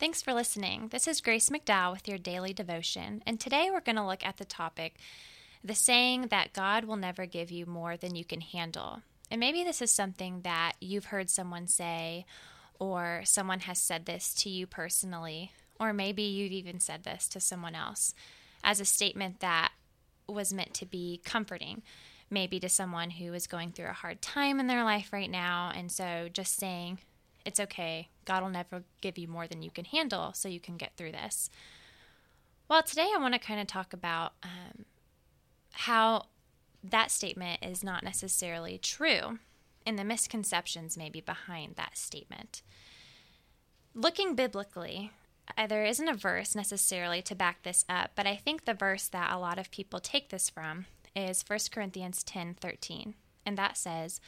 Thanks for listening. This is Grace McDowell with your daily devotion, and today we're going to look at the topic the saying that God will never give you more than you can handle. And maybe this is something that you've heard someone say, or someone has said this to you personally, or maybe you've even said this to someone else as a statement that was meant to be comforting, maybe to someone who is going through a hard time in their life right now. And so just saying, it's okay. God will never give you more than you can handle, so you can get through this. Well, today I want to kind of talk about um, how that statement is not necessarily true and the misconceptions maybe behind that statement. Looking biblically, uh, there isn't a verse necessarily to back this up, but I think the verse that a lot of people take this from is 1 Corinthians 10 13, and that says,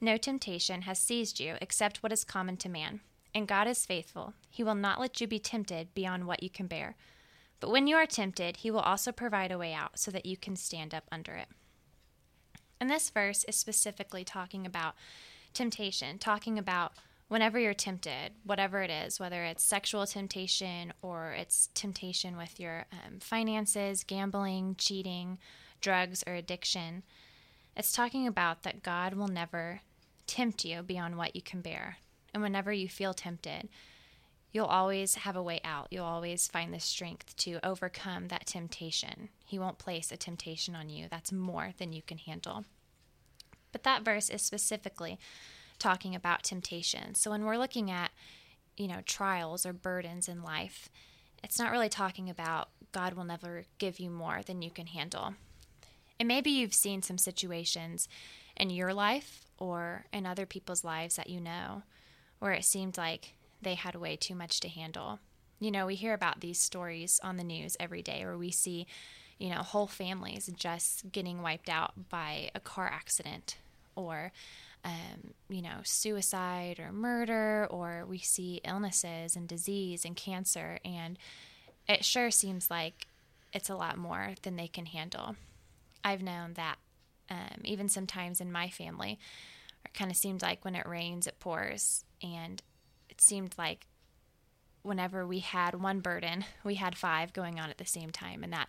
no temptation has seized you except what is common to man. And God is faithful. He will not let you be tempted beyond what you can bear. But when you are tempted, He will also provide a way out so that you can stand up under it. And this verse is specifically talking about temptation, talking about whenever you're tempted, whatever it is, whether it's sexual temptation or it's temptation with your um, finances, gambling, cheating, drugs, or addiction. It's talking about that God will never tempt you beyond what you can bear. And whenever you feel tempted, you'll always have a way out. You'll always find the strength to overcome that temptation. He won't place a temptation on you that's more than you can handle. But that verse is specifically talking about temptation. So when we're looking at, you know, trials or burdens in life, it's not really talking about God will never give you more than you can handle. And maybe you've seen some situations in your life or in other people's lives that you know where it seemed like they had way too much to handle. You know, we hear about these stories on the news every day where we see, you know, whole families just getting wiped out by a car accident or, um, you know, suicide or murder, or we see illnesses and disease and cancer. And it sure seems like it's a lot more than they can handle. I've known that um, even sometimes in my family, it kind of seemed like when it rains, it pours. And it seemed like whenever we had one burden, we had five going on at the same time, and that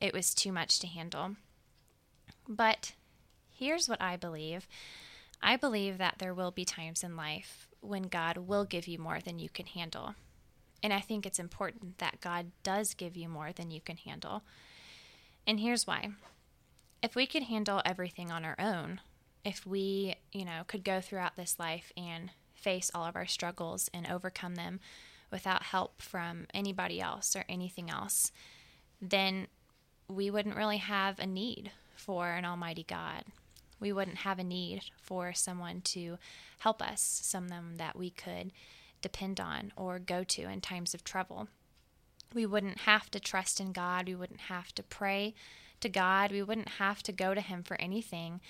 it was too much to handle. But here's what I believe I believe that there will be times in life when God will give you more than you can handle. And I think it's important that God does give you more than you can handle. And here's why if we could handle everything on our own, if we, you know, could go throughout this life and face all of our struggles and overcome them without help from anybody else or anything else, then we wouldn't really have a need for an almighty God. We wouldn't have a need for someone to help us, someone that we could depend on or go to in times of trouble. We wouldn't have to trust in God. We wouldn't have to pray to God. We wouldn't have to go to Him for anything.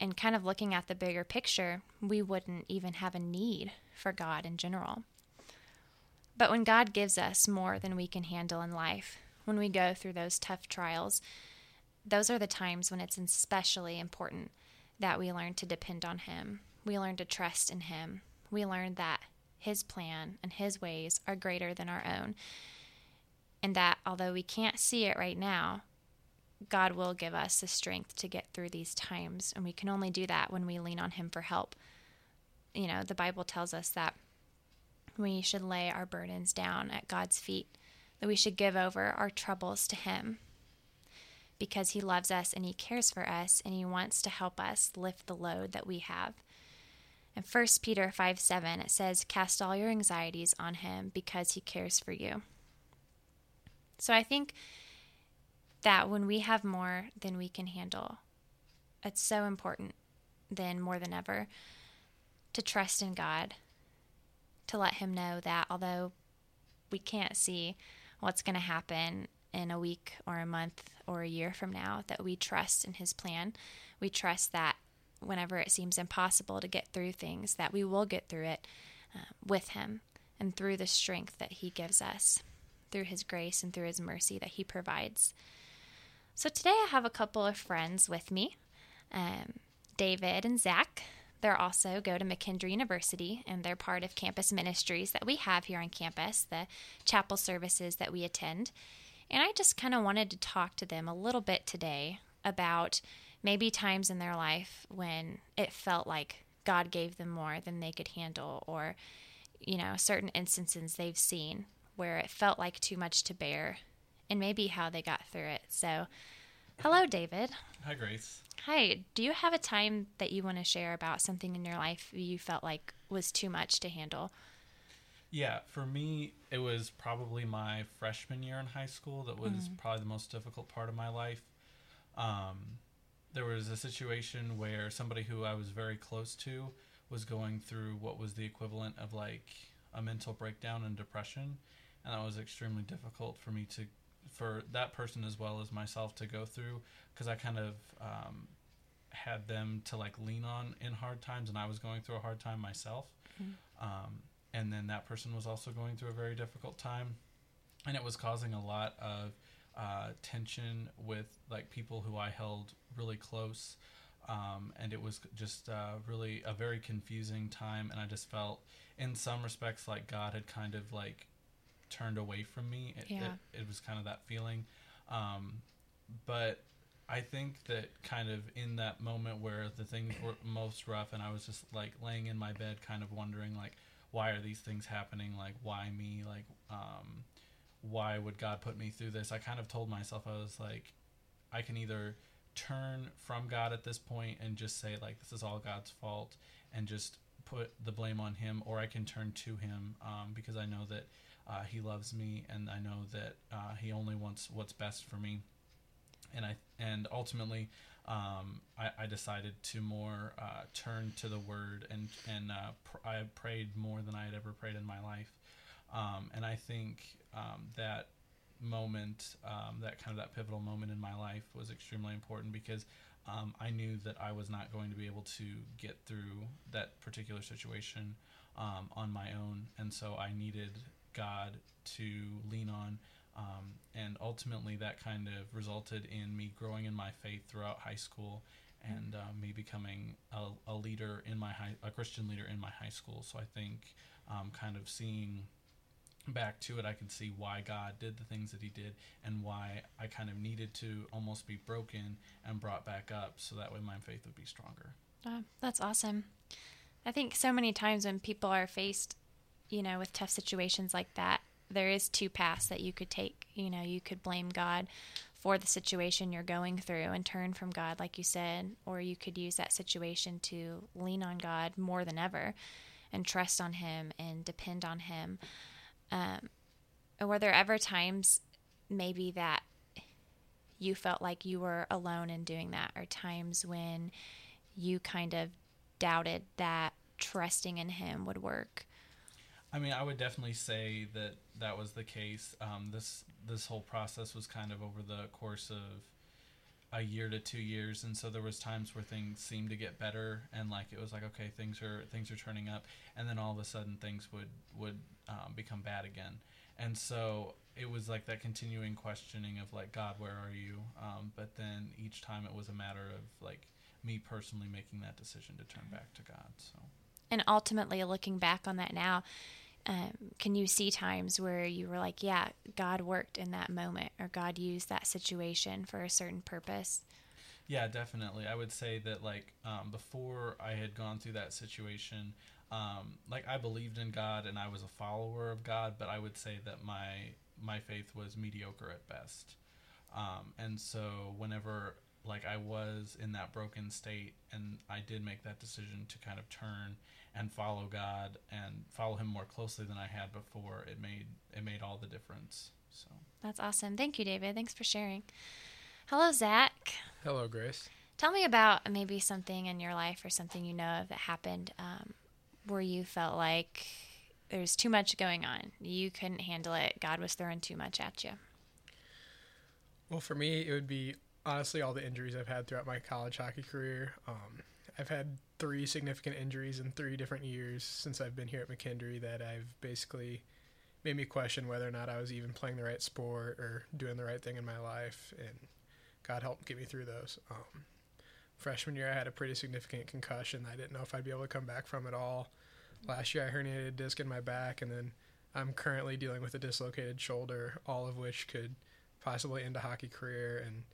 And kind of looking at the bigger picture, we wouldn't even have a need for God in general. But when God gives us more than we can handle in life, when we go through those tough trials, those are the times when it's especially important that we learn to depend on Him. We learn to trust in Him. We learn that His plan and His ways are greater than our own. And that although we can't see it right now, God will give us the strength to get through these times. And we can only do that when we lean on Him for help. You know, the Bible tells us that we should lay our burdens down at God's feet, that we should give over our troubles to Him because He loves us and He cares for us and He wants to help us lift the load that we have. In 1 Peter 5 7, it says, Cast all your anxieties on Him because He cares for you. So I think that when we have more than we can handle, it's so important then more than ever to trust in God, to let Him know that although we can't see what's going to happen in a week or a month or a year from now, that we trust in His plan. We trust that whenever it seems impossible to get through things, that we will get through it uh, with Him and through the strength that He gives us, through His grace and through His mercy that He provides. So today I have a couple of friends with me um, David and Zach, They're also go to McKendree University, and they're part of campus ministries that we have here on campus, the chapel services that we attend. And I just kind of wanted to talk to them a little bit today about maybe times in their life when it felt like God gave them more than they could handle, or, you know, certain instances they've seen where it felt like too much to bear, and maybe how they got through it. So, hello, David. Hi, Grace. Hi. Do you have a time that you want to share about something in your life you felt like was too much to handle? Yeah, for me, it was probably my freshman year in high school that was Mm. probably the most difficult part of my life. Um, there was a situation where somebody who I was very close to was going through what was the equivalent of like a mental breakdown and depression, and that was extremely difficult for me to, for that person as well as myself to go through, because I kind of um, had them to like lean on in hard times, and I was going through a hard time myself. Um, and then that person was also going through a very difficult time and it was causing a lot of uh, tension with like people who i held really close um, and it was just uh, really a very confusing time and i just felt in some respects like god had kind of like turned away from me. It, Yeah. it, it was kind of that feeling. Um, but I think that kind of in that moment where the things were most rough and I was just like laying in my bed kind of wondering like why are these things happening? Like why me? Like um why would God put me through this? I kind of told myself I was like I can either turn from God at this point and just say like this is all God's fault and just put the blame on him or I can turn to him um, because I know that uh, he loves me and I know that uh, he only wants what's best for me. And I and ultimately um, I, I decided to more uh, turn to the Word and and uh, pr- I prayed more than I had ever prayed in my life, um, and I think um, that moment, um, that kind of that pivotal moment in my life was extremely important because um, I knew that I was not going to be able to get through that particular situation um, on my own, and so I needed God to lean on um, and ultimately that kind of resulted in me growing in my faith throughout high school and uh, me becoming a, a leader in my high, a Christian leader in my high school. So I think um, kind of seeing back to it, I can see why God did the things that He did and why I kind of needed to almost be broken and brought back up so that way my faith would be stronger. Oh, that's awesome. I think so many times when people are faced, you know, with tough situations like that, there is two paths that you could take. You know, you could blame God for the situation you're going through and turn from God, like you said, or you could use that situation to lean on God more than ever and trust on Him and depend on Him. Um, were there ever times maybe that you felt like you were alone in doing that, or times when you kind of doubted that trusting in Him would work? I mean, I would definitely say that that was the case. Um, this this whole process was kind of over the course of a year to two years, and so there was times where things seemed to get better, and like it was like okay, things are things are turning up, and then all of a sudden things would would um, become bad again, and so it was like that continuing questioning of like God, where are you? Um, but then each time it was a matter of like me personally making that decision to turn back to God. So. And ultimately, looking back on that now, um, can you see times where you were like, yeah, God worked in that moment or God used that situation for a certain purpose? Yeah, definitely. I would say that like um, before I had gone through that situation, um, like I believed in God and I was a follower of God, but I would say that my my faith was mediocre at best. Um, and so whenever like I was in that broken state and I did make that decision to kind of turn and follow God and follow him more closely than I had before, it made it made all the difference. So That's awesome. Thank you, David. Thanks for sharing. Hello, Zach. Hello, Grace. Tell me about maybe something in your life or something you know of that happened um, where you felt like there's too much going on. You couldn't handle it. God was throwing too much at you. Well, for me, it would be honestly all the injuries I've had throughout my college hockey career. Um, I've had three significant injuries in three different years since I've been here at McKendree that I've basically made me question whether or not I was even playing the right sport or doing the right thing in my life. And God helped get me through those. Um, freshman year, I had a pretty significant concussion. I didn't know if I'd be able to come back from it all. Last year, I herniated a disc in my back, and then I'm currently dealing with a dislocated shoulder, all of which could possibly end a hockey career. And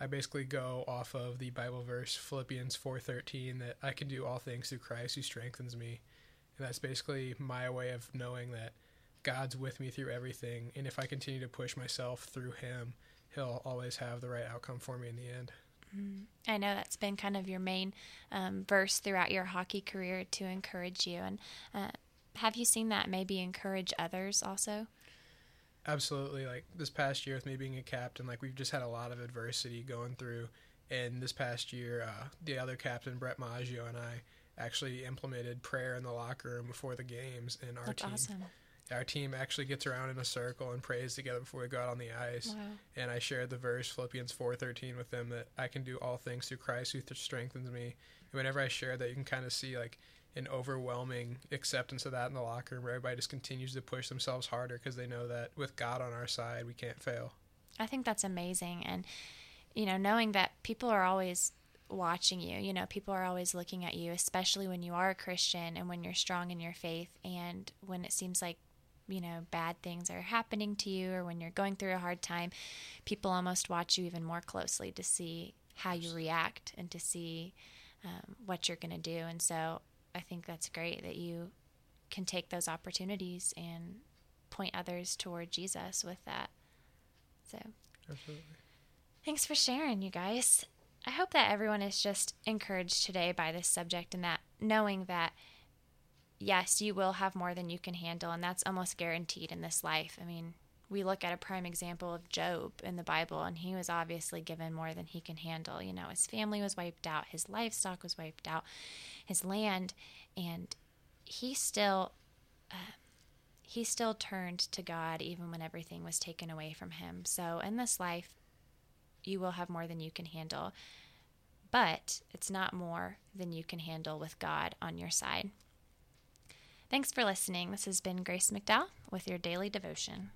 I basically go off of the Bible verse Philippians 4:13 that I can do all things through Christ who strengthens me. And that's basically my way of knowing that God's with me through everything, and if I continue to push myself through Him, He'll always have the right outcome for me in the end. Mm. I know that's been kind of your main um, verse throughout your hockey career to encourage you. And uh, have you seen that maybe encourage others also? Absolutely. Like this past year with me being a captain, like we've just had a lot of adversity going through. And this past year, uh, the other captain, Brett Maggio, and I actually implemented prayer in the locker room before the games. And our that's team, awesome. our team actually gets around in a circle and prays together before we go out on the ice. Wow. And I shared the verse Philippians four thirteen with them that I can do all things through Christ who th- strengthens me. And whenever I share that, you can kind of see like an overwhelming acceptance of that in the locker room where everybody just continues to push themselves harder because they know that with God on our side, we can't fail. I think that's amazing. And, you know, knowing that people are always watching you, you know, people are always looking at you, especially when you are a Christian and when you're strong in your faith and when it seems like, you know, bad things are happening to you or when you're going through a hard time, people almost watch you even more closely to see how you react and to see um, what you're going to do. And so I think that's great that you can take those opportunities and point others toward Jesus with that. So, Absolutely. thanks for sharing, you guys. I hope that everyone is just encouraged today by this subject and that knowing that, yes, you will have more than you can handle, and that's almost guaranteed in this life. I mean, we look at a prime example of Job in the Bible, and he was obviously given more than he can handle. You know, his family was wiped out, his livestock was wiped out, his land, and he still. Uh, he still turned to God even when everything was taken away from him. So, in this life, you will have more than you can handle, but it's not more than you can handle with God on your side. Thanks for listening. This has been Grace McDowell with your daily devotion.